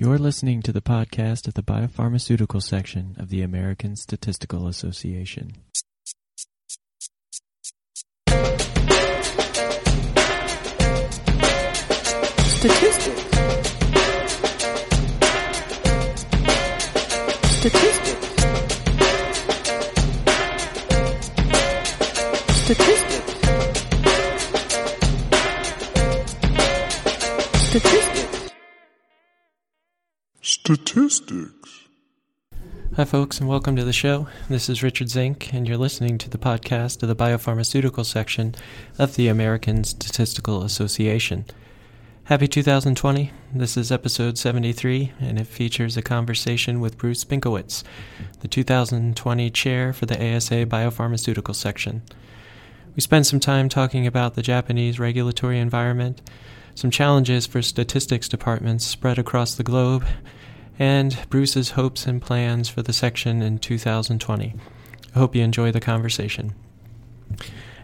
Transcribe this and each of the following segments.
You're listening to the podcast of the biopharmaceutical section of the American Statistical Association. Statistics. Statistics. Statistics. Statistics. Hi, folks, and welcome to the show. This is Richard Zink, and you're listening to the podcast of the biopharmaceutical section of the American Statistical Association. Happy 2020. This is episode 73, and it features a conversation with Bruce Binkowitz, the 2020 chair for the ASA Biopharmaceutical section. We spent some time talking about the Japanese regulatory environment, some challenges for statistics departments spread across the globe, and Bruce's hopes and plans for the section in 2020. I hope you enjoy the conversation.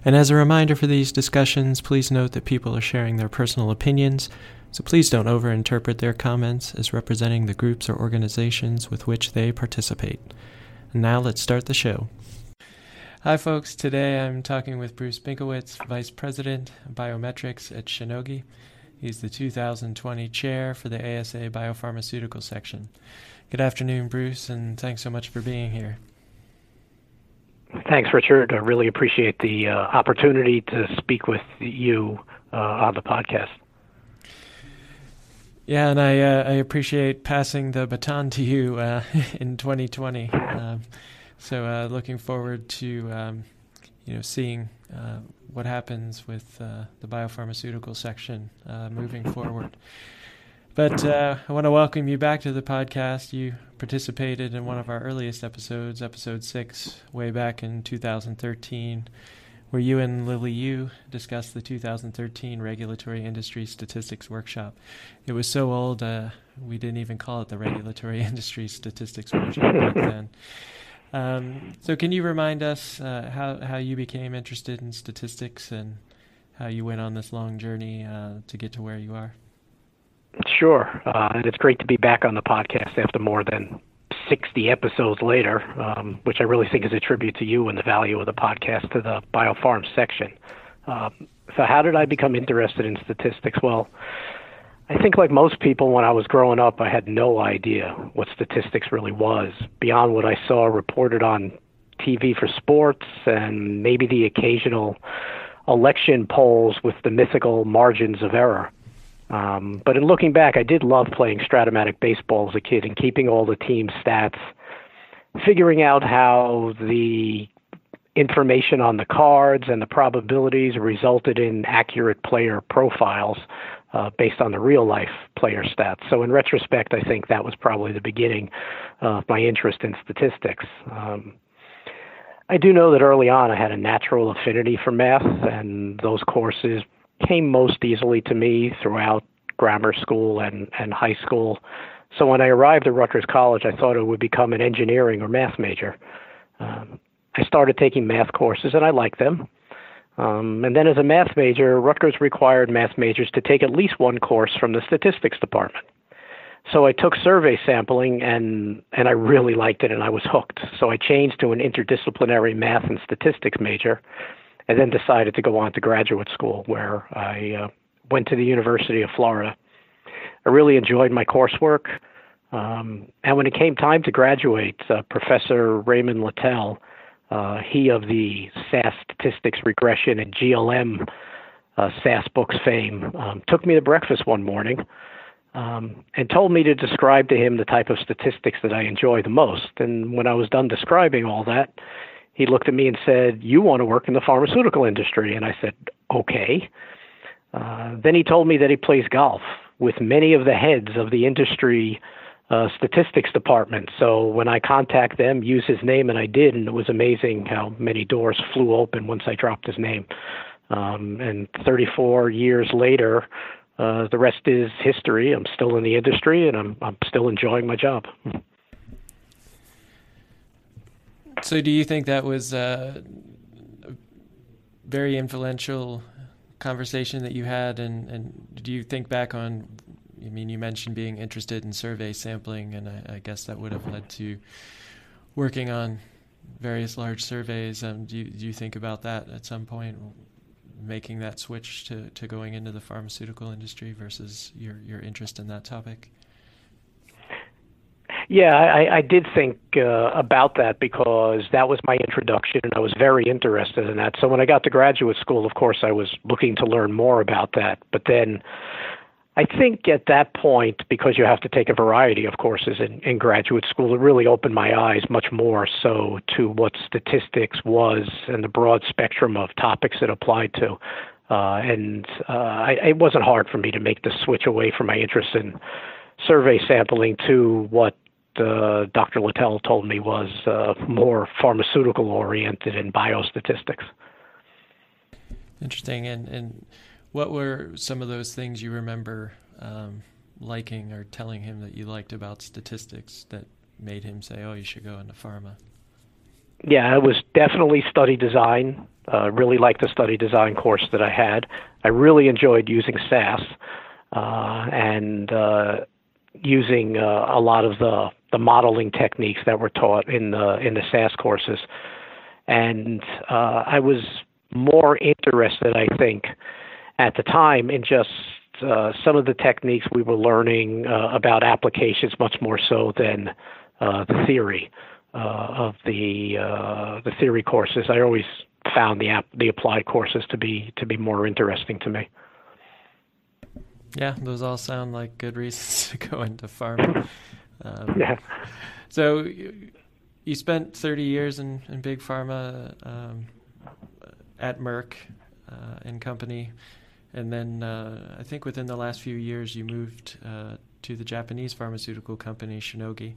And as a reminder for these discussions, please note that people are sharing their personal opinions, so please don't overinterpret their comments as representing the groups or organizations with which they participate. And now let's start the show. Hi, folks. Today I'm talking with Bruce Binkowitz, Vice President of Biometrics at Shionogi. He's the 2020 chair for the ASA Biopharmaceutical section. Good afternoon, Bruce, and thanks so much for being here. Thanks, Richard. I really appreciate the uh, opportunity to speak with you uh, on the podcast. Yeah, and I uh, I appreciate passing the baton to you uh, in 2020. Um, so uh, looking forward to um, you know seeing uh, what happens with the biopharmaceutical section moving forward. But uh, I want to welcome you back to the podcast. You participated in one of our earliest episodes, episode six, way back in 2013, where you and Lilly Yue discussed the 2013 Regulatory Industry Statistics Workshop. It was so old, uh, we didn't even call it the Regulatory Industry Statistics Workshop back then. Um, so, can you remind us uh, how, how you became interested in statistics and how you went on this long journey uh, to get to where you are? Sure. Uh, and it's great to be back on the podcast after more than 60 episodes later, um, which I really think is a tribute to you and the value of the podcast to the biopharm section. Um, so, how did I become interested in statistics? Well, I think, like most people, when I was growing up, I had no idea what statistics really was beyond what I saw reported on TV for sports and maybe the occasional election polls with the mythical margins of error. Um, but in looking back, I did love playing Strat-O-Matic baseball as a kid and keeping all the team stats, figuring out how the information on the cards and the probabilities resulted in accurate player profiles uh, based on the real life player stats. So, in retrospect, I think that was probably the beginning of my interest in statistics. Um, I do know that early on I had a natural affinity for math, and those courses came most easily to me throughout grammar school and, and high school. So when I arrived at Rutgers College, I thought it would become an engineering or math major. Um, I started taking math courses and I liked them. Um, and then as a math major, Rutgers required math majors to take at least one course from the statistics department. So I took survey sampling and and I really liked it and I was hooked. So I changed to an interdisciplinary math and statistics major and then decided to go on to graduate school where I uh, went to the University of Florida. I really enjoyed my coursework. Um, and when it came time to graduate, uh, Professor Ramon Littell, uh, he of the SAS statistics regression and GLM uh, SAS books fame, um, took me to breakfast one morning um, and told me to describe to him the type of statistics that I enjoy the most. And when I was done describing all that, he looked at me and said, You want to work in the pharmaceutical industry? And I said, Okay. Uh, then he told me that he plays golf with many of the heads of the industry uh, statistics department. So when I contact them, use his name, and I did, and it was amazing how many doors flew open once I dropped his name. Um, and 34 years later, uh, the rest is history. I'm still in the industry, and I'm I'm still enjoying my job. So, do you think that was uh, a very influential conversation that you had, and, and do you think back on I mean, you mentioned being interested in survey sampling, and I, I guess that would have led to working on various large surveys. Um, do, you, do you think about that at some point, making that switch to, to going into the pharmaceutical industry versus your, your interest in that topic? Yeah, I, I did think uh, about that because that was my introduction, and I was very interested in that. So when I got to graduate school, of course, I was looking to learn more about that. But then I think at that point, because you have to take a variety of courses in, in graduate school, it really opened my eyes much more so to what statistics was and the broad spectrum of topics it applied to. Uh, and uh, I, it wasn't hard for me to make the switch away from my interest in survey sampling to what uh, Dr. Littell told me was uh, more pharmaceutical oriented in biostatistics. Interesting. And, and what were some of those things you remember um, liking or telling him that you liked about statistics that made him say, oh, you should go into pharma? Yeah, it was definitely study design. Uh, really liked the study design course that I had. I really enjoyed using SAS uh, and uh, using uh, a lot of the, the modeling techniques that were taught in the in the SAS courses. And uh, I was more interested, I think, at the time in just uh, some of the techniques we were learning uh, about applications much more so than uh, the theory uh, of the uh, the theory courses. I always found the app, the applied courses to be to be more interesting to me. Yeah, those all sound like good reasons to go into pharma. Um, yeah. So you, you, spent 30 years in, in big pharma um, at Merck uh, and company. And then uh, I think within the last few years, you moved uh, to the Japanese pharmaceutical company Shionogi.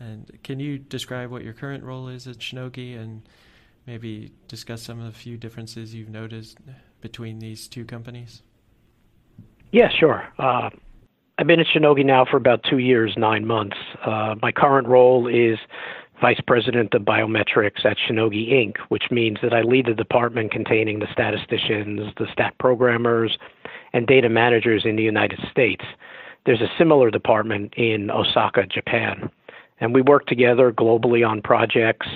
And can you describe what your current role is at Shionogi and maybe discuss some of the few differences you've noticed between these two companies? Yeah, sure. Uh, I've been at Shionogi now for about two years, nine months. Uh, my current role is Vice President of Biometrics at Shionogi Inc., which means that I lead the department containing the statisticians, the stat programmers, and data managers in the United States. There's a similar department in Osaka, Japan. And we work together globally on projects.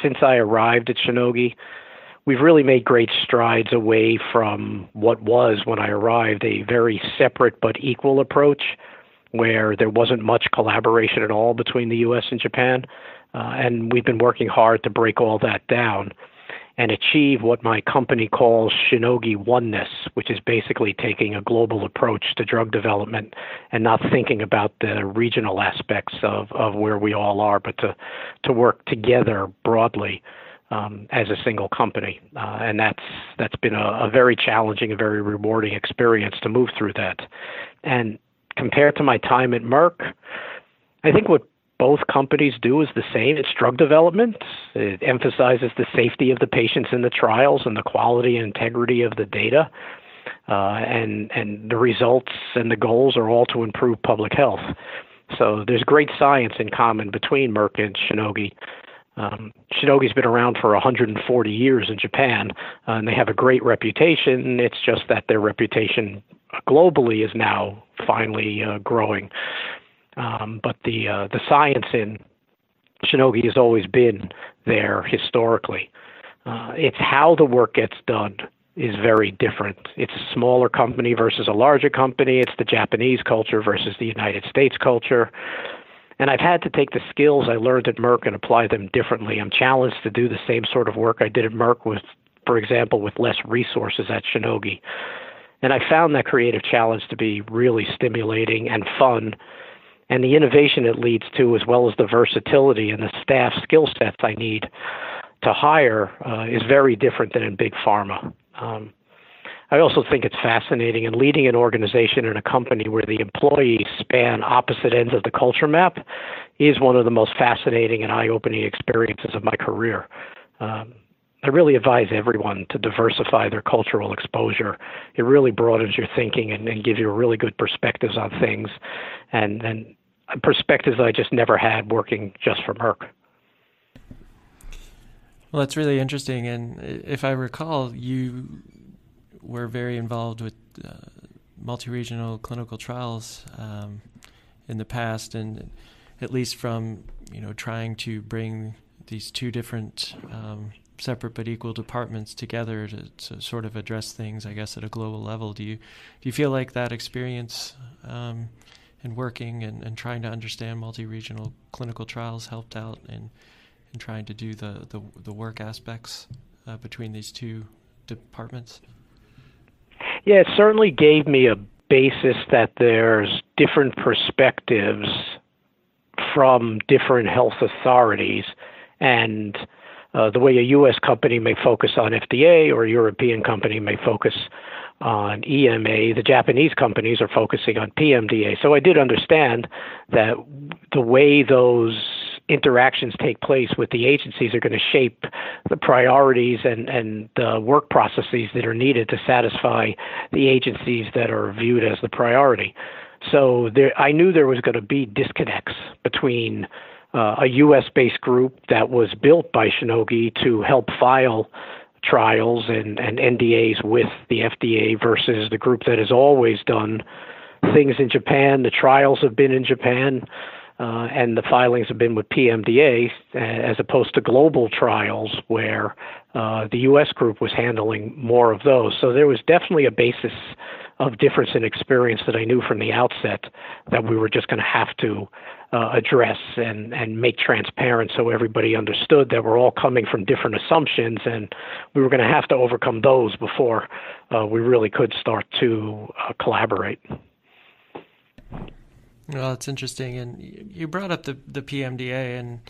Since I arrived at Shionogi, we've really made great strides away from what was, when I arrived, a very separate but equal approach where there wasn't much collaboration at all between the US and Japan. Uh, and we've been working hard to break all that down and achieve what my company calls Shionogi oneness, which is basically taking a global approach to drug development and not thinking about the regional aspects of, of where we all are, but to, to work together broadly um, as a single company. Uh, and that's, that's been a, a very challenging and very rewarding experience to move through that. And compared to my time at Merck, I think what both companies do is the same. It's drug development. It emphasizes the safety of the patients in the trials and the quality and integrity of the data. Uh, and and the results and the goals are all to improve public health. So there's great science in common between Merck and Shionogi. Um, Shionogi's been around for 140 years in Japan, uh, and they have a great reputation. It's just that their reputation globally is now finally uh, growing. Um, but the uh, the science in Shionogi has always been there historically. Uh, it's how the work gets done is very different. It's a smaller company versus a larger company. It's the Japanese culture versus the United States culture. And I've had to take the skills I learned at Merck and apply them differently. I'm challenged to do the same sort of work I did at Merck with, for example, with less resources at Shionogi. And I found that creative challenge to be really stimulating and fun and the innovation it leads to, as well as the versatility and the staff skill sets I need to hire, uh, is very different than in big pharma. Um, I also think it's fascinating in leading an organization and a company where the employees span opposite ends of the culture map is one of the most fascinating and eye opening experiences of my career. Um, I really advise everyone to diversify their cultural exposure. It really broadens your thinking and, and gives you really good perspectives on things. And, and perspectives I just never had working just for Merck. Well, that's really interesting. And if I recall, you were very involved with uh, multi-regional clinical trials um, in the past, and at least from you know trying to bring these two different um, separate but equal departments together to, to, sort of address things, I guess, at a global level. Do you do you feel like that experience um, in working and, and trying to understand multi-regional clinical trials helped out in in trying to do the the, the work aspects uh, between these two departments? Yeah, it certainly gave me a basis that there's different perspectives from different health authorities and uh, the way a U.S. company may focus on FDA or a European company may focus on EMA, the Japanese companies are focusing on PMDA. So I did understand that the way those interactions take place with the agencies are going to shape the priorities and, and the work processes that are needed to satisfy the agencies that are viewed as the priority. So there, I knew there was going to be disconnects between uh, a U.S. based group that was built by Shionogi to help file trials and, and NDAs with the FDA versus the group that has always done things in Japan. The trials have been in Japan. Uh, and the filings have been with PMDA as opposed to global trials where uh, the U.S. group was handling more of those. So there was definitely a basis of difference in experience that I knew from the outset that we were just going to have to uh, address and, and make transparent so everybody understood that we're all coming from different assumptions and we were going to have to overcome those before uh, we really could start to uh, collaborate. Well, it's interesting, and you brought up the the PMDA, and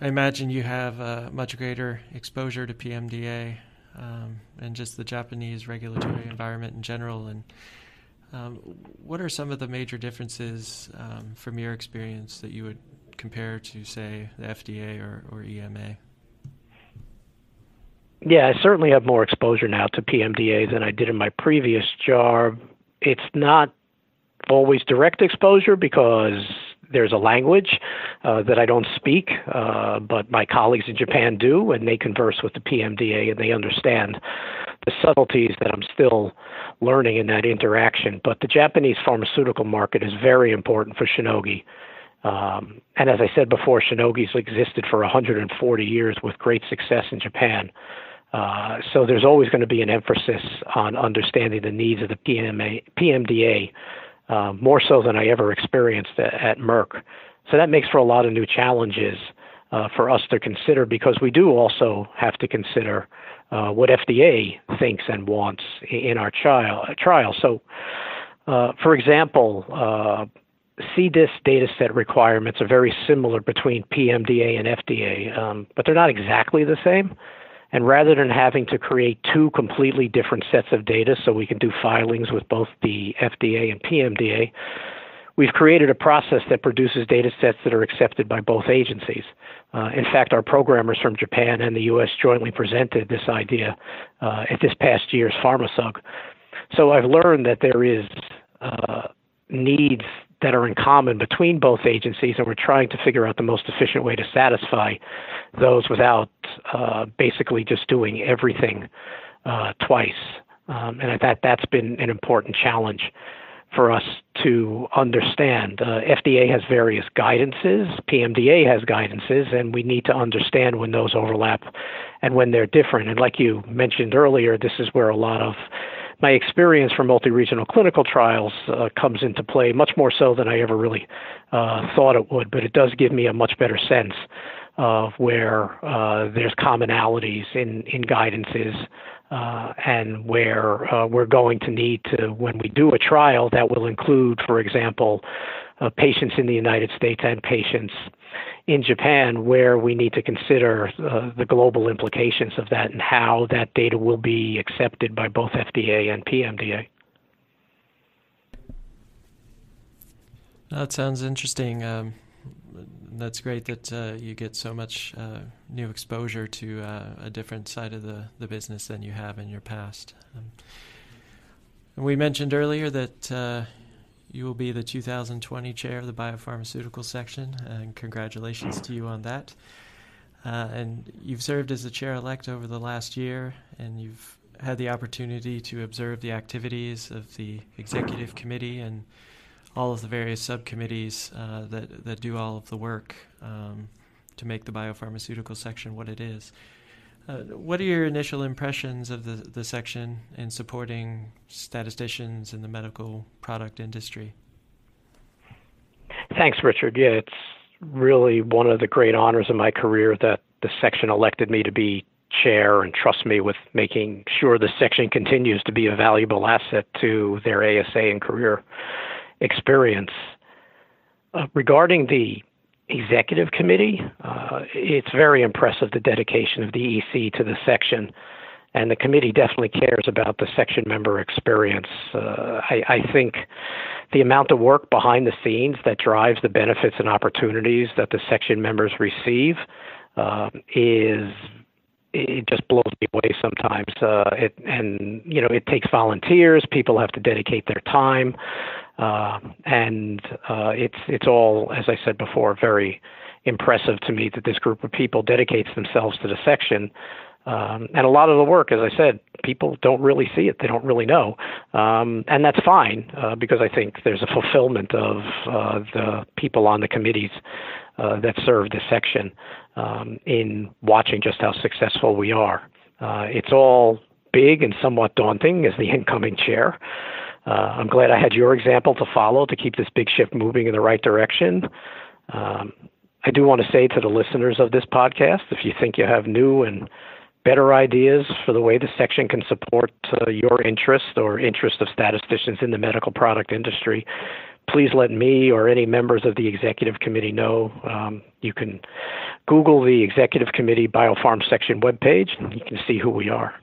I imagine you have a much greater exposure to PMDA um, and just the Japanese regulatory environment in general. And um, what are some of the major differences um, from your experience that you would compare to, say, the FDA or, or EMA? Yeah, I certainly have more exposure now to PMDA than I did in my previous job. It's not always direct exposure because there's a language uh, that I don't speak, uh, but my colleagues in Japan do, and they converse with the PMDA and they understand the subtleties that I'm still learning in that interaction. But the Japanese pharmaceutical market is very important for Shionogi. Um, and as I said before, Shionogi's existed for 140 years with great success in Japan. Uh, so there's always going to be an emphasis on understanding the needs of the PMA, PMDA uh, more so than I ever experienced at, at, Merck. So that makes for a lot of new challenges uh, for us to consider because we do also have to consider uh, what FDA thinks and wants in our trial. trial. So, uh, for example, uh, CDISC data set requirements are very similar between PMDA and FDA, um, but they're not exactly the same. And rather than having to create two completely different sets of data so we can do filings with both the FDA and PMDA, we've created a process that produces data sets that are accepted by both agencies. Uh, in fact, our programmers from Japan and the U.S. jointly presented this idea uh, at this past year's PharmaSUG. So I've learned that there is uh, needs that are in common between both agencies, and we're trying to figure out the most efficient way to satisfy those without uh, basically just doing everything uh, twice. Um, and thought that's been an important challenge for us to understand. Uh, FDA has various guidances, PMDA has guidances, and we need to understand when those overlap and when they're different. And like you mentioned earlier, this is where a lot of my experience from multi-regional clinical trials uh, comes into play much more so than I ever really uh, thought it would. But it does give me a much better sense of where uh, there's commonalities in in guidances. Uh, and where uh, we're going to need to, when we do a trial, that will include, for example, uh, patients in the United States and patients in Japan where we need to consider uh, the global implications of that and how that data will be accepted by both FDA and PMDA. That sounds interesting. Um, that's great that uh, you get so much uh, new exposure to uh, a different side of the, the business than you have in your past. Um, we mentioned earlier that uh, you will be the 2020 chair of the biopharmaceutical section, and congratulations to you on that. Uh, and you've served as the chair elect over the last year, and you've had the opportunity to observe the activities of the executive committee and all of the various subcommittees uh, that that do all of the work um, to make the biopharmaceutical section what it is. Uh, what are your initial impressions of the, the section in supporting statisticians in the medical product industry? Thanks, Richard. Yeah, it's really one of the great honors of my career that the section elected me to be chair and trust me with making sure the section continues to be a valuable asset to their ASA and career experience. Uh, regarding the executive committee, uh, it's very impressive the dedication of the EC to the section, and the committee definitely cares about the section member experience. Uh, I, I, think the amount of work behind the scenes that drives the benefits and opportunities that the section members receive uh, is it just blows me away sometimes. Uh, it and you know it takes volunteers. People have to dedicate their time, uh, and uh, it's it's all as I said before very impressive to me that this group of people dedicates themselves to the section. Um, and a lot of the work, as I said, people don't really see it. They don't really know. Um, and that's fine uh, because I think there's a fulfillment of uh, the people on the committees uh, that serve the section um, in watching just how successful we are. Uh, it's all big and somewhat daunting as the incoming chair. Uh, I'm glad I had your example to follow to keep this big shift moving in the right direction. Um, I do want to say to the listeners of this podcast if you think you have new and better ideas for the way the section can support uh, your interest or interest of statisticians in the medical product industry, please let me or any members of the executive committee know. Um, you can Google the executive committee biopharm section webpage, and you can see who we are.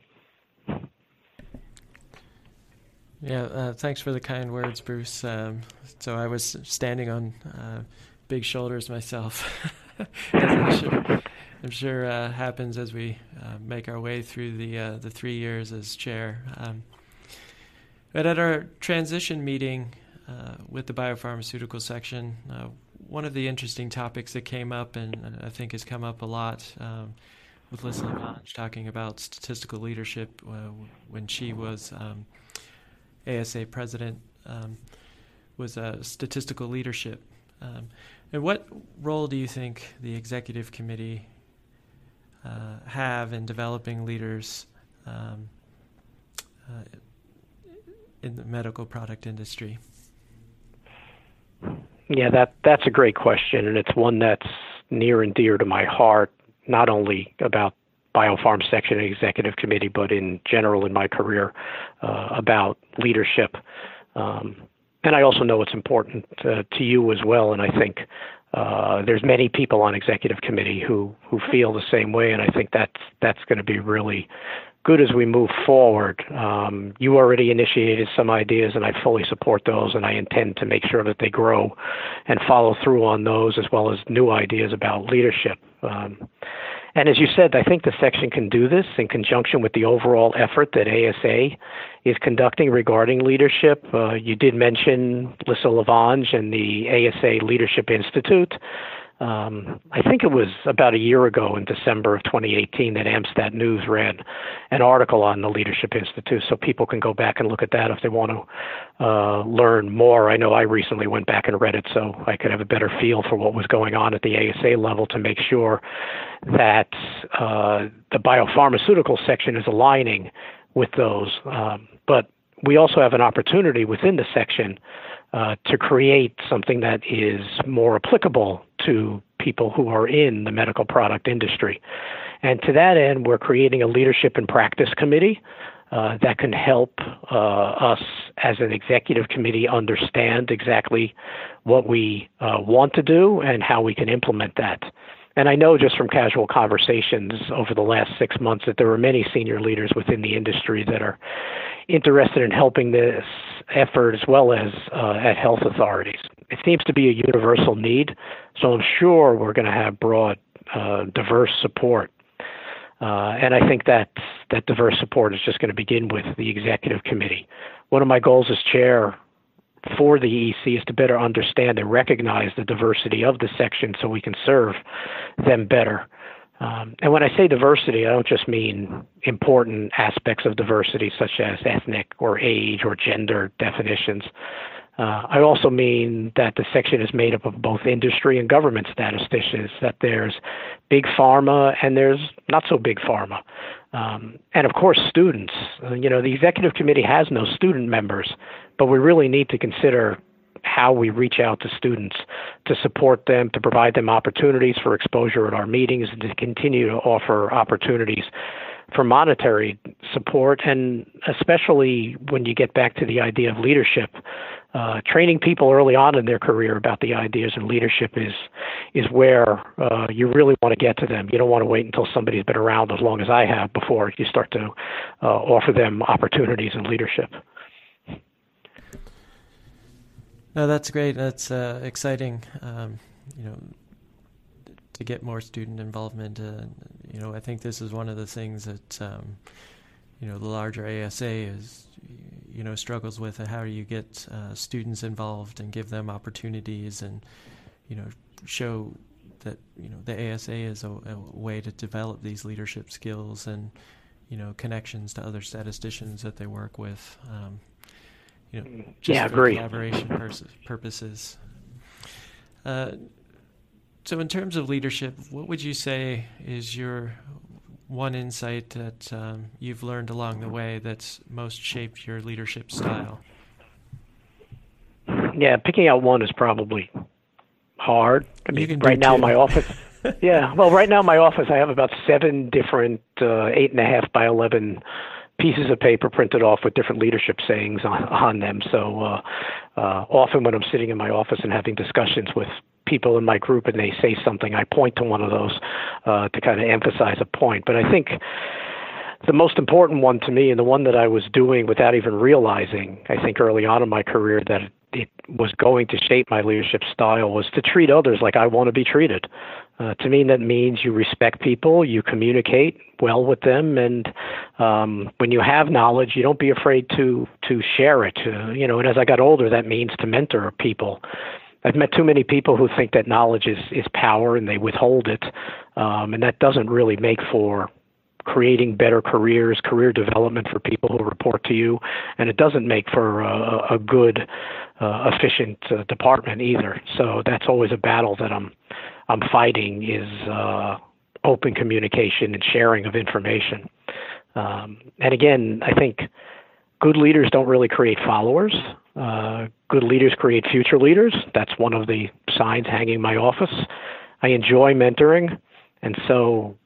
Yeah, uh, thanks for the kind words, Bruce. Um, so I was standing on uh, big shoulders myself. I'm sure, I'm sure uh, happens as we uh, make our way through the uh, the three years as chair. Um, but at our transition meeting uh, with the biopharmaceutical section, one of the interesting topics that came up, and I think has come up a lot um, with Lisa Lavange talking about statistical leadership when she was um, ASA president, um, was a statistical leadership. Um, and what role do you think the executive committee uh, have in developing leaders um, uh, in the medical product industry? Yeah, that that's a great question, and it's one that's near and dear to my heart. Not only about biopharm section executive committee, but in general in my career uh, about leadership. Um, and I also know it's important to, to you as well. And I think uh, there's many people on executive committee who who feel the same way. And I think that's that's going to be really good as we move forward. Um, you already initiated some ideas, and I fully support those, and I intend to make sure that they grow and follow through on those, as well as new ideas about leadership. Um, and as you said, I think the section can do this in conjunction with the overall effort that ASA is conducting regarding leadership. Uh, you did mention Lisa Lavange and the ASA Leadership Institute um, I think it was about a year ago in December of 2018 that Amstat News ran an article on the Leadership Institute, so people can go back and look at that if they want to uh, learn more. I know I recently went back and read it so I could have a better feel for what was going on at the ASA level to make sure that uh, the biopharmaceutical section is aligning with those. Um, but we also have an opportunity within the section uh, to create something that is more applicable to people who are in the medical product industry. And to that end, we're creating a leadership and practice committee uh, that can help uh, us as an executive committee understand exactly what we uh, want to do and how we can implement that. And I know just from casual conversations over the last six months that there are many senior leaders within the industry that are interested in helping this effort as well as uh, at health authorities. It seems to be a universal need, so I'm sure we're going to have broad, uh, diverse support. Uh, and I think that that diverse support is just going to begin with the executive committee. One of my goals as chair for the EC is to better understand and recognize the diversity of the section so we can serve them better. Um, and when I say diversity, I don't just mean important aspects of diversity, such as ethnic or age or gender definitions. Uh, I also mean that the section is made up of both industry and government statisticians, that there's big pharma and there's not so big pharma. Um, and of course, students. Uh, you know, the executive committee has no student members, but we really need to consider how we reach out to students to support them, to provide them opportunities for exposure at our meetings, and to continue to offer opportunities for monetary support, and especially when you get back to the idea of leadership. Uh, training people early on in their career about the ideas and leadership is is where uh, you really want to get to them. You don't want to wait until somebody's been around as long as I have before you start to uh, offer them opportunities in leadership. No, that's great. That's uh, exciting. Um, you know, to get more student involvement. Uh, you know, I think this is one of the things that um, you know the larger ASA is you know struggles with. How do you get uh, students involved and give them opportunities and you know show that you know the ASA is a, a way to develop these leadership skills and you know connections to other statisticians that they work with. Um, you know, just yeah, for agree. collaboration pers- purposes. Uh, so, in terms of leadership, what would you say is your one insight that um, you've learned along the way that's most shaped your leadership style? Yeah, picking out one is probably hard. I You mean, can right now in two. my office. yeah, well, right now in my office, I have about seven different uh, eight and a half by eleven pieces of paper printed off with different leadership sayings on, on them. So uh, uh, often when I'm sitting in my office and having discussions with people in my group and they say something, I point to one of those uh, to kind of emphasize a point. But I think the most important one to me, and the one that I was doing without even realizing, I think early on in my career that it was going to shape my leadership style, was to treat others like I want to be treated. Uh, to me, that means you respect people, you communicate well with them, and um, when you have knowledge, you don't be afraid to to share it. Uh, you know, and as I got older, that means to mentor people. I've met too many people who think that knowledge is is power and they withhold it, um, and that doesn't really make for creating better careers, career development for people who report to you, and it doesn't make for a, a good, uh, efficient uh, department either. So that's always a battle that I'm I'm fighting is uh, open communication and sharing of information. Um, and again, I think good leaders don't really create followers. Uh, good leaders create future leaders. That's one of the signs hanging in my office. I enjoy mentoring, and so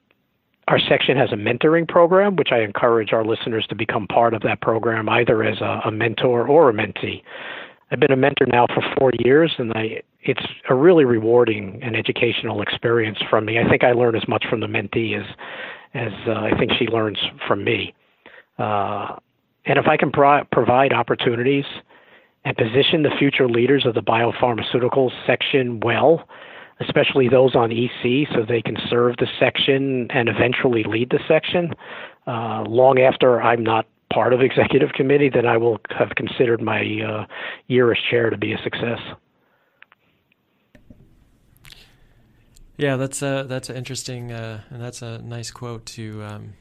our section has a mentoring program, which I encourage our listeners to become part of that program, either as a, a mentor or a mentee. I've been a mentor now for four years, and I, it's a really rewarding and educational experience from me. I think I learn as much from the mentee as, as uh, I think she learns from me. Uh, and if I can pro- provide opportunities and position the future leaders of the biopharmaceuticals section well, especially those on EC, so they can serve the section and eventually lead the section uh, long after I'm not part of executive committee, then I will have considered my uh, year as chair to be a success. Yeah, that's a that's an interesting uh, and that's a nice quote to um,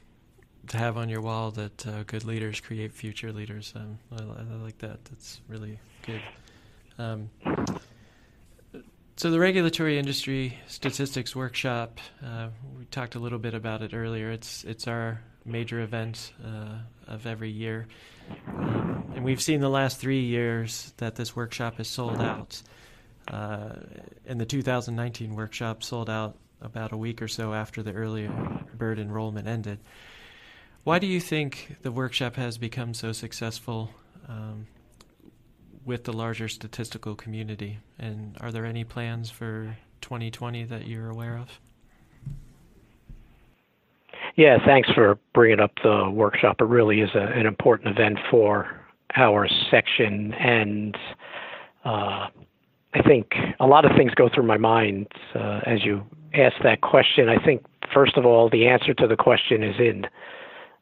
to have on your wall. That uh, good leaders create future leaders. Um, I, I like that. That's really good. Um, so the regulatory industry statistics workshop, uh, we talked a little bit about it earlier. It's it's our major event uh, of every year, um, and we've seen the last three years that this workshop has sold out. Uh, and the 2019 workshop sold out about a week or so after the early bird enrollment ended. Why do you think the workshop has become so successful um, with the larger statistical community? And are there any plans for 2020 that you're aware of? Yeah, thanks for bringing up the workshop. It really is a, an important event for our section, and uh, I think a lot of things go through my mind uh, as you ask that question. I think, first of all, the answer to the question is in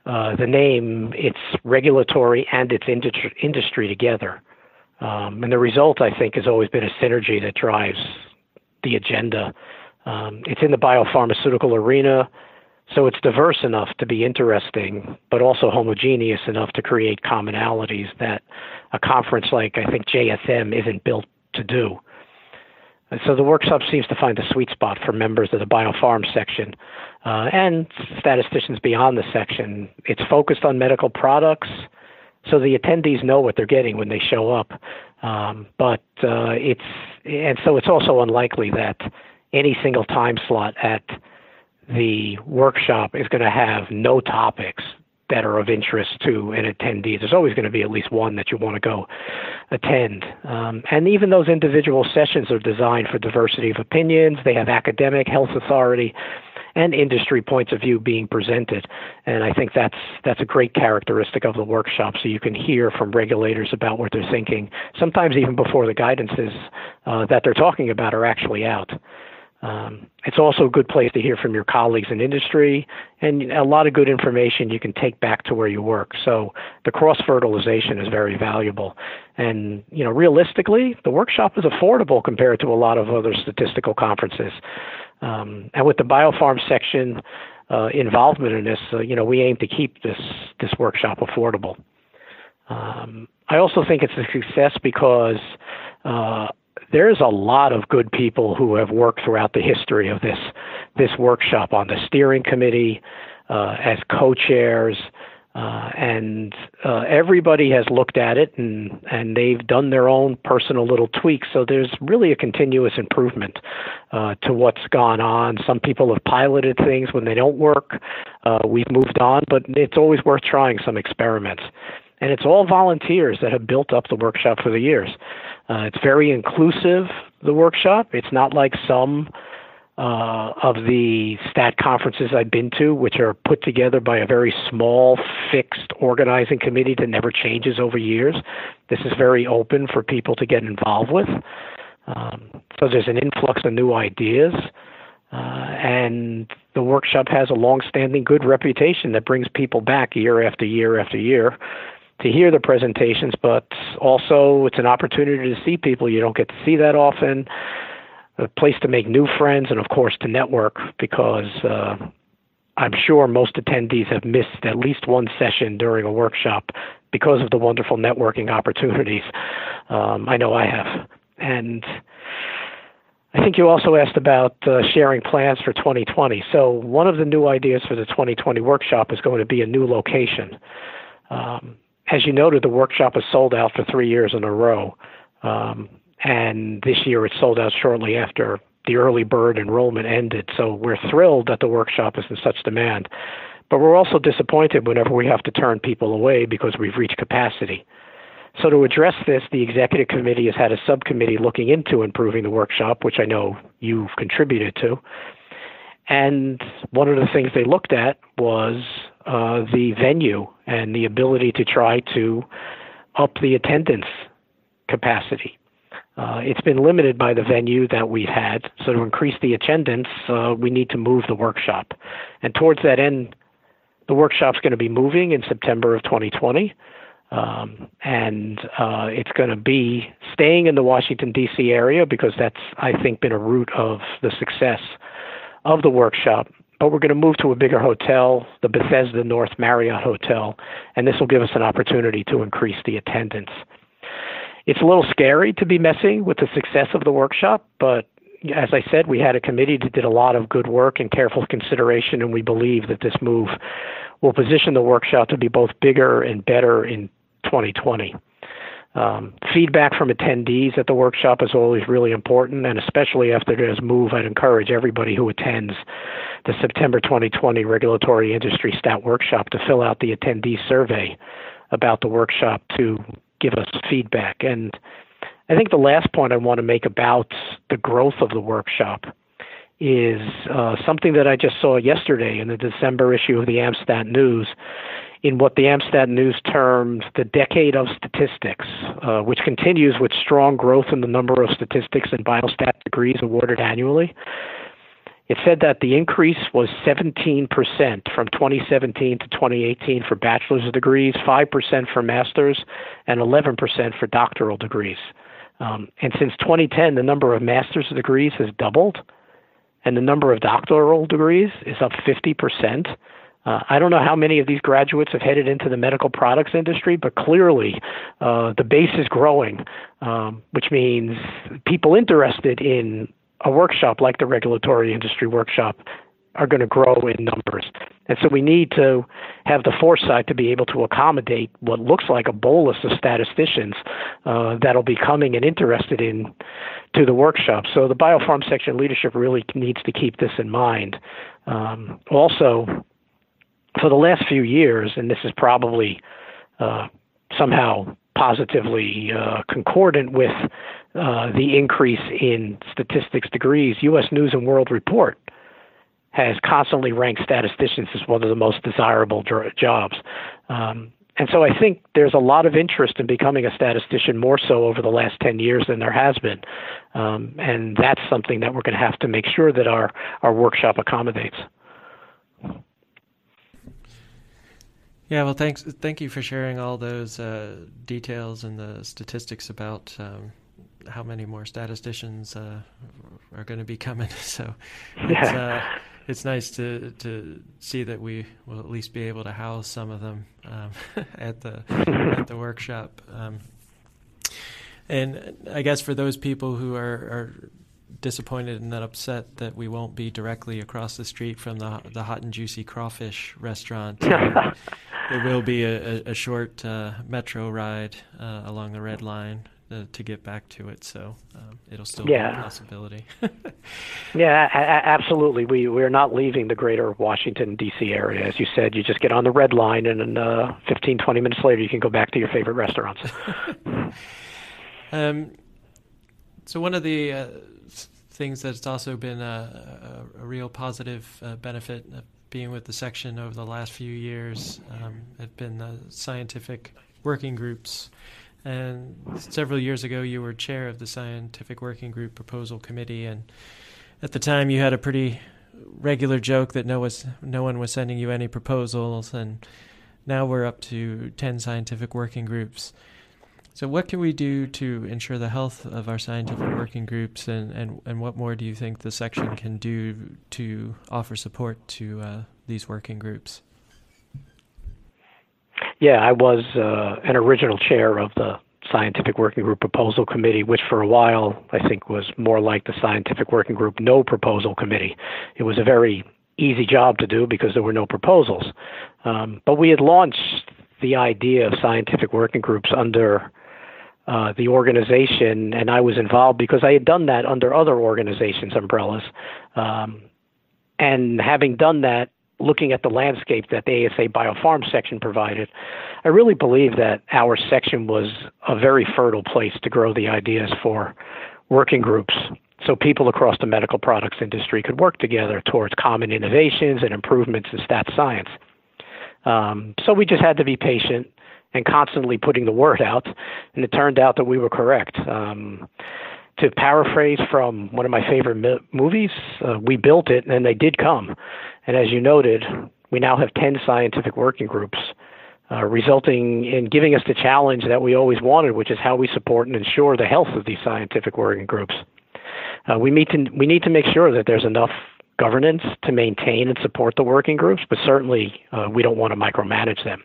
uh, the name. It's regulatory and it's industry, industry together. Um, and the result, I think, has always been a synergy that drives the agenda. Um, it's in the biopharmaceutical arena, so it's diverse enough to be interesting, but also homogeneous enough to create commonalities that a conference like I think JSM isn't built to do. And so the workshop seems to find a sweet spot for members of the biopharm section uh, and statisticians beyond the section. It's focused on medical products, so the attendees know what they're getting when they show up. Um, but uh, it's and so it's also unlikely that any single time slot at the workshop is going to have no topics that are of interest to an attendee. There's always going to be at least one that you want to go attend. Um, and even those individual sessions are designed for diversity of opinions. They have academic, health authority, and industry points of view being presented. And I think that's that's a great characteristic of the workshop. So you can hear from regulators about what they're thinking, sometimes even before the guidances uh, that they're talking about are actually out. Um, it's also a good place to hear from your colleagues in industry and a lot of good information you can take back to where you work. So the cross fertilization is very valuable. And, you know, realistically, the workshop is affordable compared to a lot of other statistical conferences. Um, and with the biopharm section uh, involvement in this, uh, you know, we aim to keep this, this workshop affordable. Um, I also think it's a success because uh, there's a lot of good people who have worked throughout the history of this this workshop on the steering committee uh, as co-chairs, uh, and uh, everybody has looked at it and and they've done their own personal little tweaks. So there's really a continuous improvement uh, to what's gone on. Some people have piloted things when they don't work. Uh, we've moved on, but it's always worth trying some experiments. And it's all volunteers that have built up the workshop for the years. Uh, it's very inclusive, the workshop. It's not like some uh, of the stat conferences I've been to, which are put together by a very small, fixed organizing committee that never changes over years. This is very open for people to get involved with. Um, so there's an influx of new ideas. Uh, and the workshop has a long-standing good reputation that brings people back year after year after year to hear the presentations, but also it's an opportunity to see people you don't get to see that often, a place to make new friends, and of course to network because uh, I'm sure most attendees have missed at least one session during a workshop because of the wonderful networking opportunities. Um, I know I have. And I think you also asked about uh, sharing plans for 2020. So, one of the new ideas for the 2020 workshop is going to be a new location. Um, as you noted, the workshop was sold out for three years in a row. Um, and this year it sold out shortly after the early bird enrollment ended. So we're thrilled that the workshop is in such demand. But we're also disappointed whenever we have to turn people away because we've reached capacity. So, to address this, the executive committee has had a subcommittee looking into improving the workshop, which I know you've contributed to. And one of the things they looked at was uh, the venue and the ability to try to up the attendance capacity. Uh, it's been limited by the venue that we've had, so to increase the attendance, uh, we need to move the workshop. And towards that end, the workshop's going to be moving in September of 2020. Um, and uh, it's going to be staying in the Washington, D.C. area because that's, I think, been a root of the success of the workshop but we're going to move to a bigger hotel, the Bethesda North Marriott Hotel, and this will give us an opportunity to increase the attendance. It's a little scary to be messing with the success of the workshop, but as I said, we had a committee that did a lot of good work and careful consideration, and we believe that this move will position the workshop to be both bigger and better in 2020. Um, feedback from attendees at the workshop is always really important, and especially after this move, I'd encourage everybody who attends the September 2020 Regulatory Industry Stat Workshop to fill out the attendee survey about the workshop to give us feedback. And I think the last point I want to make about the growth of the workshop is uh, something that I just saw yesterday in the December issue of the Amstat News in what the Amstat News termed the decade of statistics, uh, which continues with strong growth in the number of statistics and biostat degrees awarded annually. It said that the increase was 17% from 2017 to 2018 for bachelor's degrees, 5% for master's, and 11% for doctoral degrees. Um, and since 2010, the number of master's degrees has doubled, and the number of doctoral degrees is up 50%. Uh, I don't know how many of these graduates have headed into the medical products industry, but clearly uh, the base is growing, um, which means people interested in a workshop like the regulatory industry workshop are going to grow in numbers. And so we need to have the foresight to be able to accommodate what looks like a bolus of statisticians uh, that'll be coming and interested in to the workshop. So the biopharm section leadership really needs to keep this in mind. Um, also, for the last few years, and this is probably uh, somehow positively uh, concordant with uh, the increase in statistics degrees, U.S. News and World Report has constantly ranked statisticians as one of the most desirable jobs. Um, and so I think there's a lot of interest in becoming a statistician more so over the last 10 years than there has been. Um, and that's something that we're going to have to make sure that our, our workshop accommodates. Yeah, well, thanks. Thank you for sharing all those uh, details and the statistics about um, how many more statisticians uh, are going to be coming. So it's, uh, it's nice to to see that we will at least be able to house some of them um, at the at the workshop. Um, and I guess for those people who are, are disappointed and upset that we won't be directly across the street from the the hot and juicy crawfish restaurant. It will be a, a, a short uh, metro ride uh, along the red line uh, to get back to it, so um, it'll still Yeah. be a possibility. Yeah, a- absolutely. We we're not leaving the greater Washington D.C. area, as you said. You just get on the red line, and then uh, 15, 20 minutes later, you can go back to your favorite restaurants. Um, so one of the uh, things that's also been a, a, a real positive uh, benefit of being with the section over the last few years um, have been the scientific working groups. And several years ago, you were chair of the scientific working group proposal committee, and at the time, you had a pretty regular joke that no was no one was sending you any proposals, and now we're up to ten scientific working groups. So, what can we do to ensure the health of our scientific working groups, and, and, and what more do you think the section can do to offer support to uh, these working groups? Yeah, I was uh, an original chair of the Scientific Working Group Proposal Committee, which for a while I think was more like the Scientific Working Group No Proposal Committee. It was a very easy job to do because there were no proposals. Um, but we had launched the idea of scientific working groups under uh, the organization, and I was involved because I had done that under other organizations' umbrellas. Um, and having done that, looking at the landscape that the ASA Biopharm section provided, I really believe that our section was a very fertile place to grow the ideas for working groups so people across the medical products industry could work together towards common innovations and improvements in stat science. Um, so we just had to be patient and constantly putting the word out, and it turned out that we were correct. Um, to paraphrase from one of my favorite mi- movies, uh, we built it and they did come. And as you noted, we now have 10 scientific working groups, uh, resulting in giving us the challenge that we always wanted, which is how we support and ensure the health of these scientific working groups. Uh, we, need to, we need to make sure that there's enough governance to maintain and support the working groups, but certainly uh, we don't want to micromanage them.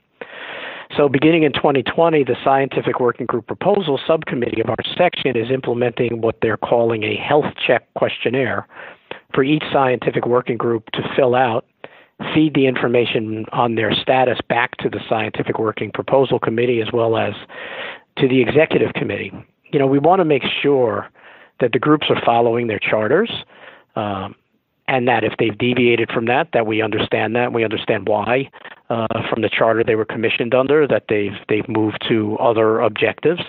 So, beginning in 2020, the Scientific Working Group Proposal Subcommittee of our section is implementing what they're calling a health check questionnaire for each scientific working group to fill out, feed the information on their status back to the Scientific Working Proposal Committee as well as to the Executive Committee. You know, we want to make sure that the groups are following their charters. Um, and that if they've deviated from that, that we understand that, we understand why uh, from the charter they were commissioned under, that they've they've moved to other objectives.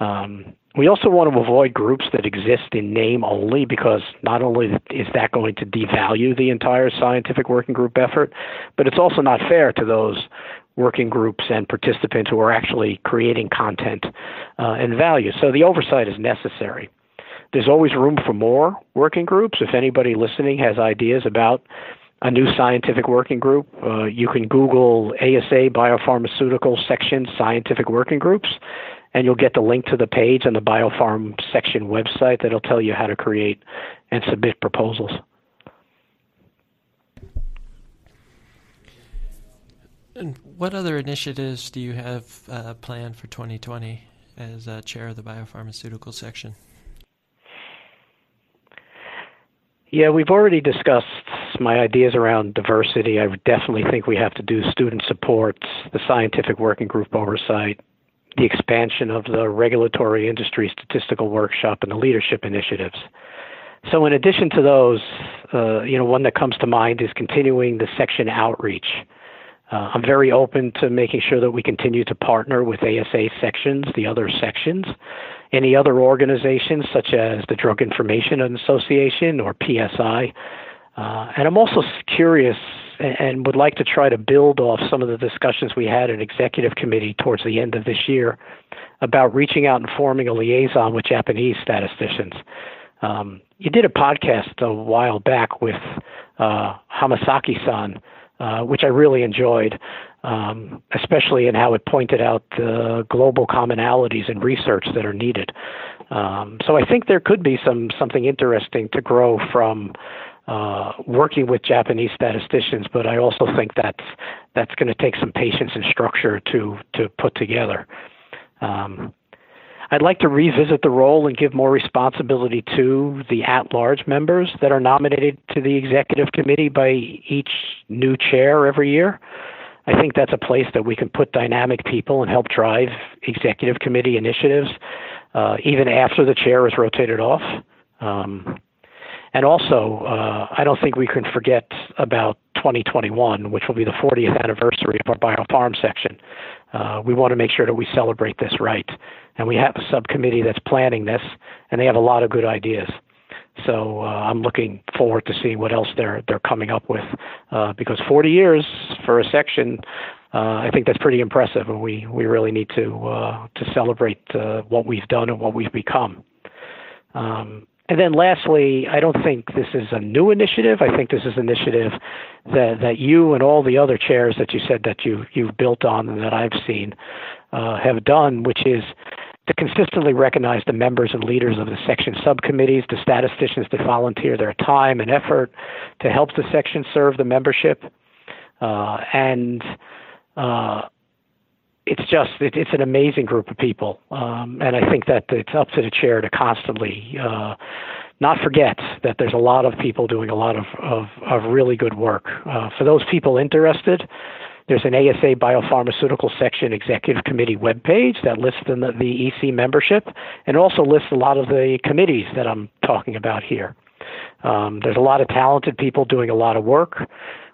Um, we also want to avoid groups that exist in name only because not only is that going to devalue the entire scientific working group effort, but it's also not fair to those working groups and participants who are actually creating content uh, and value. So the oversight is necessary. There's always room for more working groups. If anybody listening has ideas about a new scientific working group, uh, you can Google ASA Biopharmaceutical Section Scientific Working Groups, and you'll get the link to the page on the biopharm Section website that'll tell you how to create and submit proposals. And what other initiatives do you have uh, planned for 2020 as uh, chair of the biopharmaceutical section? Yeah, we've already discussed my ideas around diversity. I definitely think we have to do student support, the scientific working group oversight, the expansion of the regulatory industry statistical workshop, and the leadership initiatives. So, in addition to those, uh, you know, one that comes to mind is continuing the section outreach. Uh, I'm very open to making sure that we continue to partner with ASA sections, the other sections, any other organizations such as the Drug Information Association or PSI. Uh, and I'm also curious and would like to try to build off some of the discussions we had in executive committee towards the end of this year about reaching out and forming a liaison with Japanese statisticians. Um, you did a podcast a while back with uh, Hamasaki-san, uh, which I really enjoyed, um, especially in how it pointed out the global commonalities in research that are needed. Um, so I think there could be some something interesting to grow from uh, working with Japanese statisticians, but I also think that's that's going to take some patience and structure to to put together. Um, I'd like to revisit the role and give more responsibility to the at large members that are nominated to the executive committee by each new chair every year. I think that's a place that we can put dynamic people and help drive executive committee initiatives, uh, even after the chair is rotated off. Um, and also, uh, I don't think we can forget about 2021, which will be the 40th anniversary of our BioPharm section. Uh, we want to make sure that we celebrate this right. And we have a subcommittee that's planning this, and they have a lot of good ideas. So uh, I'm looking forward to seeing what else they're they're coming up with, uh, because 40 years for a section, uh, I think that's pretty impressive, and we we really need to uh, to celebrate uh, what we've done and what we've become. Um, and then lastly, I don't think this is a new initiative. I think this is an initiative that, that you and all the other chairs that you said that you, you've built on and that I've seen uh, have done, which is to consistently recognize the members and leaders of the section subcommittees, the statisticians that volunteer their time and effort to help the section serve the membership. Uh, and uh, it's just it, it's an amazing group of people, um, and I think that it's up to the chair to constantly uh, not forget that there's a lot of people doing a lot of of, of really good work. Uh, for those people interested, there's an ASA biopharmaceutical section executive committee webpage that lists the, the EC membership and also lists a lot of the committees that I'm talking about here. Um, there's a lot of talented people doing a lot of work.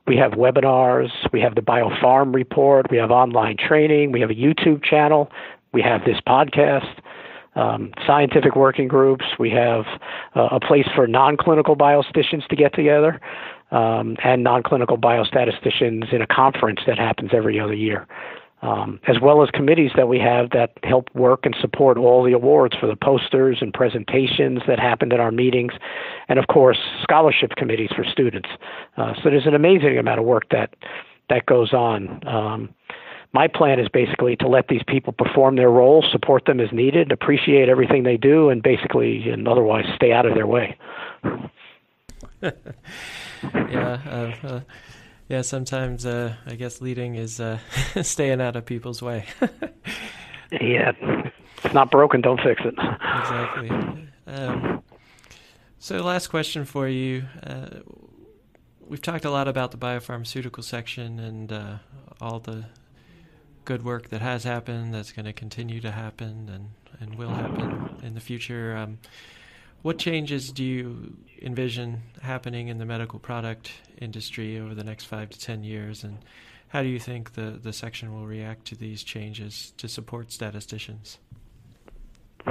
We have webinars, we have the BioPharm report, we have online training, we have a YouTube channel, we have this podcast, um, scientific working groups, we have uh, a place for non clinical biostatisticians to get together, um, and non clinical biostatisticians in a conference that happens every other year um, as well as committees that we have that help work and support all the awards for the posters and presentations that happened at our meetings, and of course scholarship committees for students. Uh, so there's an amazing amount of work that that goes on. Um, my plan is basically to let these people perform their roles, support them as needed, appreciate everything they do, and basically, and otherwise, stay out of their way. yeah. Uh, uh yeah, sometimes uh, I guess leading is uh, staying out of people's way. yeah, it's not broken, don't fix it. exactly. Um, so, last question for you. Uh, we've talked a lot about the biopharmaceutical section and uh, all the good work that has happened, that's going to continue to happen, and, and will happen in the future. Um, what changes do you envision happening in the medical product industry over the next five to ten years, and how do you think the, the section will react to these changes to support statisticians?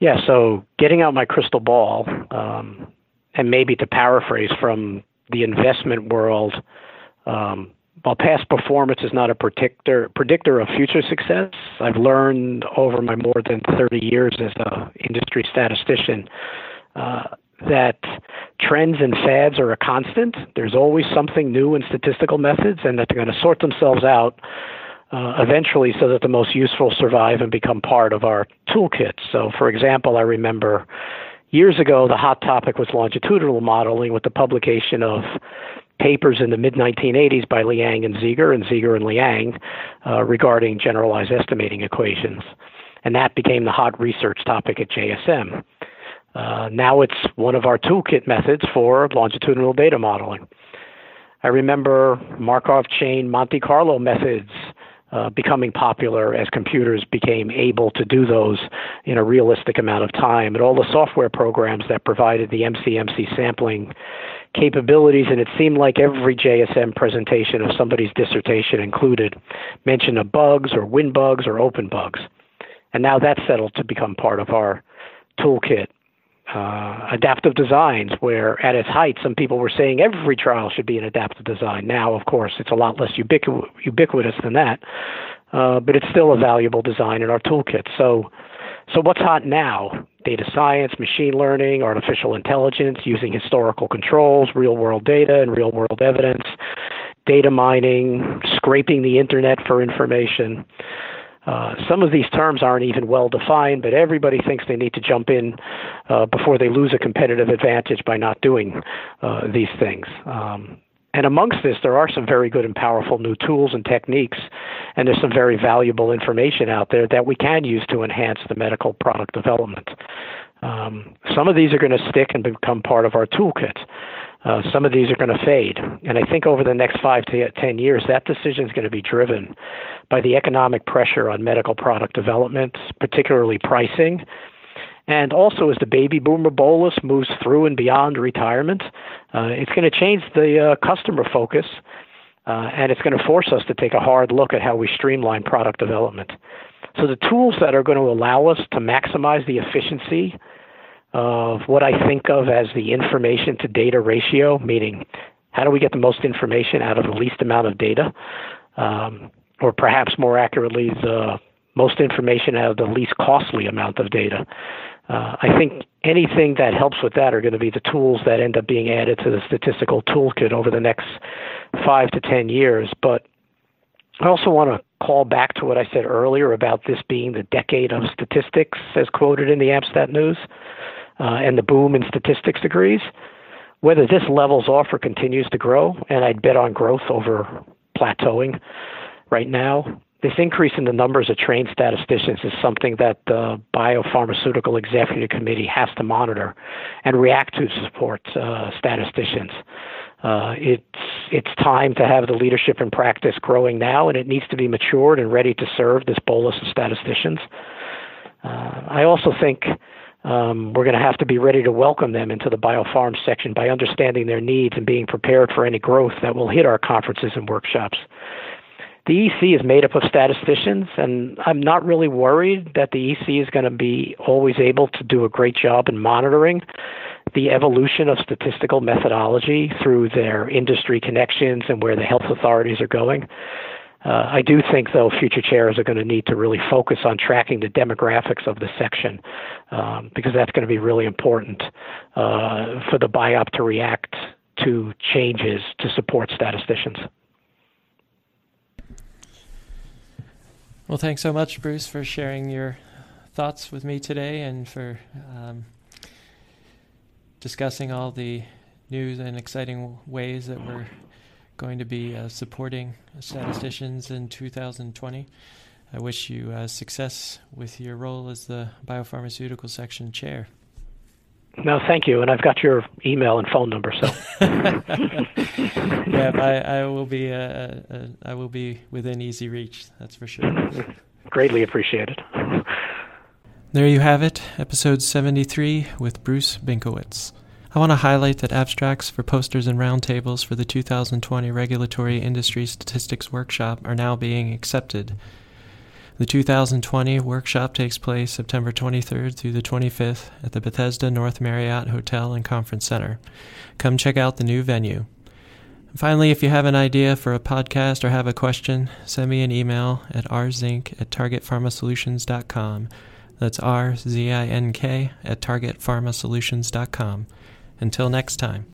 Yeah, so getting out my crystal ball, um, and maybe to paraphrase from the investment world, um, while past performance is not a predictor predictor of future success, I've learned over my more than 30 years as an industry statistician uh, that trends and fads are a constant. There's always something new in statistical methods, and that they're going to sort themselves out uh, eventually so that the most useful survive and become part of our toolkit. So, for example, I remember years ago the hot topic was longitudinal modeling with the publication of papers in the mid 1980s by Liang and Zeger and Zeger and Liang uh, regarding generalized estimating equations. And that became the hot research topic at JSM. Uh, now it's one of our toolkit methods for longitudinal data modeling. I remember Markov chain Monte Carlo methods uh, becoming popular as computers became able to do those in a realistic amount of time, and all the software programs that provided the MCMC sampling capabilities. And it seemed like every JSM presentation of somebody's dissertation included mention of bugs or WinBUGS or OpenBUGS. And now that's settled to become part of our toolkit uh, adaptive designs, where at its height, some people were saying every trial should be an adaptive design. Now, of course, it's a lot less ubiqu- ubiquitous than that, uh, but it's still a valuable design in our toolkit. So, so what's hot now? Data science, machine learning, artificial intelligence, using historical controls, real world data, and real world evidence, data mining, scraping the internet for information. Uh, some of these terms aren't even well defined, but everybody thinks they need to jump in uh, before they lose a competitive advantage by not doing uh, these things. Um, and amongst this, there are some very good and powerful new tools and techniques, and there's some very valuable information out there that we can use to enhance the medical product development. Um, some of these are going to stick and become part of our toolkit. Uh, some of these are going to fade. And I think over the next five to ten years, that decision is going to be driven by the economic pressure on medical product development, particularly pricing. And also, as the baby boomer bolus moves through and beyond retirement, uh, it's going to change the uh, customer focus, uh, and it's going to force us to take a hard look at how we streamline product development. So, the tools that are going to allow us to maximize the efficiency of what I think of as the information to data ratio, meaning how do we get the most information out of the least amount of data, um, or perhaps more accurately, the most information out of the least costly amount of data. Uh, I think anything that helps with that are going to be the tools that end up being added to the statistical toolkit over the next five to ten years. But I also want to call back to what I said earlier about this being the decade of statistics, as quoted in the AMStat News uh, and the boom in statistics degrees. Whether this levels off or continues to grow, and I'd bet on growth over plateauing right now. This increase in the numbers of trained statisticians is something that the Biopharmaceutical Executive Committee has to monitor and react to support uh, statisticians. Uh, it's it's time to have the leadership and practice growing now, and it needs to be matured and ready to serve this bolus of statisticians. Uh, I also think um, we're going to have to be ready to welcome them into the biopharm section by understanding their needs and being prepared for any growth that will hit our conferences and workshops. The EC is made up of statisticians, and I'm not really worried that the EC is going to be always able to do a great job in monitoring the evolution of statistical methodology through their industry connections and where the health authorities are going. Uh, I do think, though, future chairs are going to need to really focus on tracking the demographics of the section um, because that's going to be really important uh, for the BIOP to react to changes to support statisticians. Well, thanks so much, Bruce, for sharing your thoughts with me today and for um, discussing all the news and exciting ways that we're going to be uh, supporting statisticians in 2020. I wish you uh, success with your role as the biopharmaceutical section chair. No, thank you, and I've got your email and phone number. So, yeah, I, I, will be uh, uh, I will be within easy reach. That's for sure. Greatly appreciated. There you have it, episode 73 with Bruce Binkowitz. I want to highlight that abstracts for posters and roundtables for the 2020 Regulatory Industry Statistics Workshop are now being accepted. The 2020 workshop takes place September 23rd through the 25th at the Bethesda North Marriott Hotel and Conference Center. Come check out the new venue. Finally, if you have an idea for a podcast or have a question, send me an email at rzink at targetpharmasolutions.com. That's R Z I N K at targetpharmasolutions.com. Until next time.